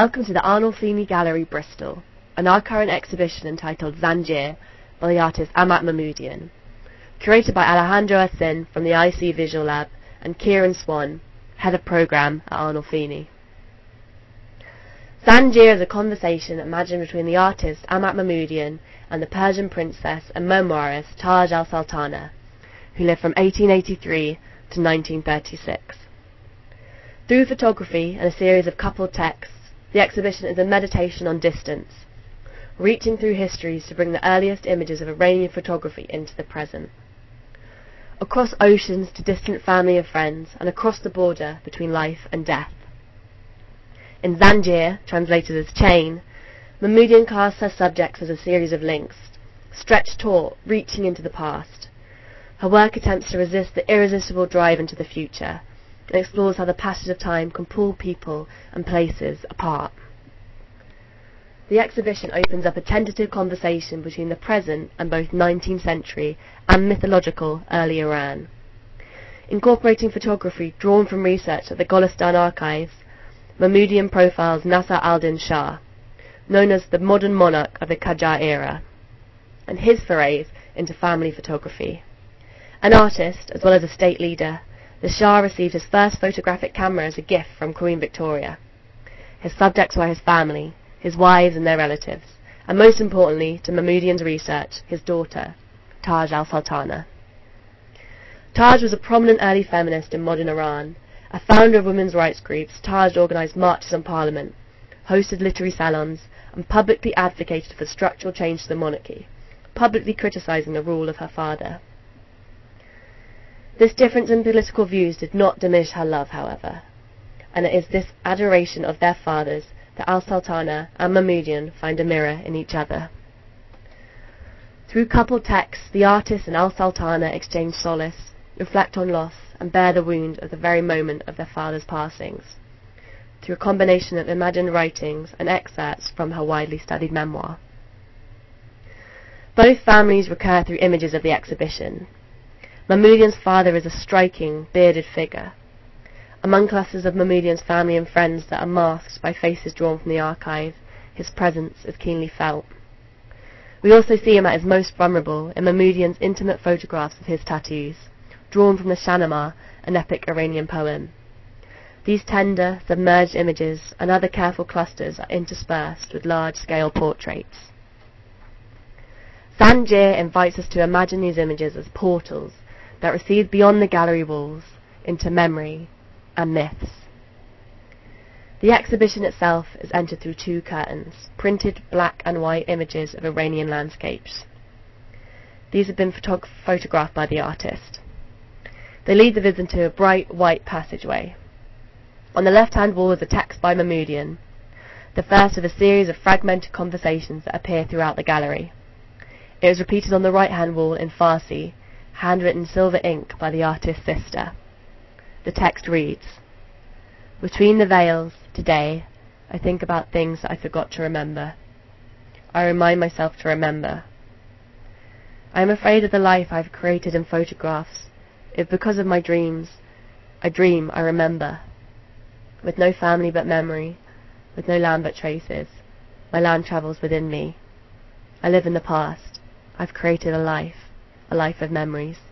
Welcome to the Arnolfini Gallery, Bristol, an art current exhibition entitled Zanjir by the artist Amak Mahmoodian, curated by Alejandro Acín from the IC Visual Lab and Kieran Swann, head of program at Arnolfini. Zanjir is a conversation imagined between the artist Amak Mahmoodian and the Persian princess and memoirist Taj al-Saltaneh, who lived from 1883 to 1936. Through photography and a series of coupled texts, the exhibition is a meditation on distance, reaching through histories to bring the earliest images of Iranian photography into the present. Across oceans to distant family and friends, and across the border between life and death. In Zanjir, translated as chain, Mahmoodian casts her subjects as a series of links, stretched taut, reaching into the past. Her work attempts to resist the irresistible drive into the future, and explores how the passage of time can pull people and places apart. The exhibition opens up a tentative conversation between the present and both 19th century and mythological early Iran. Incorporating photography drawn from research at the Golestan archives, Mahmoodian profiles Naser al-Din Shah, known as the modern monarch of the Qajar era, and his forays into family photography. An artist, as well as a state leader, the Shah received his first photographic camera as a gift from Queen Victoria. His subjects were his family, his wives and their relatives, and most importantly to Mahmoodian's research, his daughter, Taj al-Saltaneh. Taj was a prominent early feminist in modern Iran, a founder of women's rights groups, Taj organised marches on parliament, hosted literary salons, and publicly advocated for structural change to the monarchy, publicly criticising the rule of her father. This difference in political views did not diminish her love, however, and it is this adoration of their fathers that Al-Saltaneh and Mahmoodian find a mirror in each other. Through coupled texts, the artist and Al-Saltaneh exchange solace, reflect on loss, and bear the wound of the very moment of their father's passings, through a combination of imagined writings and excerpts from her widely studied memoir. Both families recur through images of the exhibition, Mahmoodian's father is a striking, bearded figure. Among clusters of Mahmoodian's family and friends that are masked by faces drawn from the archive, his presence is keenly felt. We also see him at his most vulnerable in Mahmoodian's intimate photographs of his tattoos, drawn from the Shahnameh, an epic Iranian poem. These tender, submerged images and other careful clusters are interspersed with large-scale portraits. Zanjir invites us to imagine these images as portals that recede beyond the gallery walls into memory and myths. The exhibition itself is entered through two curtains, printed black and white images of Iranian landscapes. These have been photog- photographed by the artist. They lead the visitor to a bright white passageway. On the left-hand wall is a text by Mahmoodian, the first of a series of fragmented conversations that appear throughout the gallery. It is repeated on the right-hand wall in Farsi handwritten silver ink by the artist's sister. The text reads, Between the veils, today, I think about things I forgot to remember. I remind myself to remember. I am afraid of the life I have created in photographs, if because of my dreams, I dream I remember. With no family but memory, with no land but traces, my land travels within me. I live in the past. I've created a life a life of memories.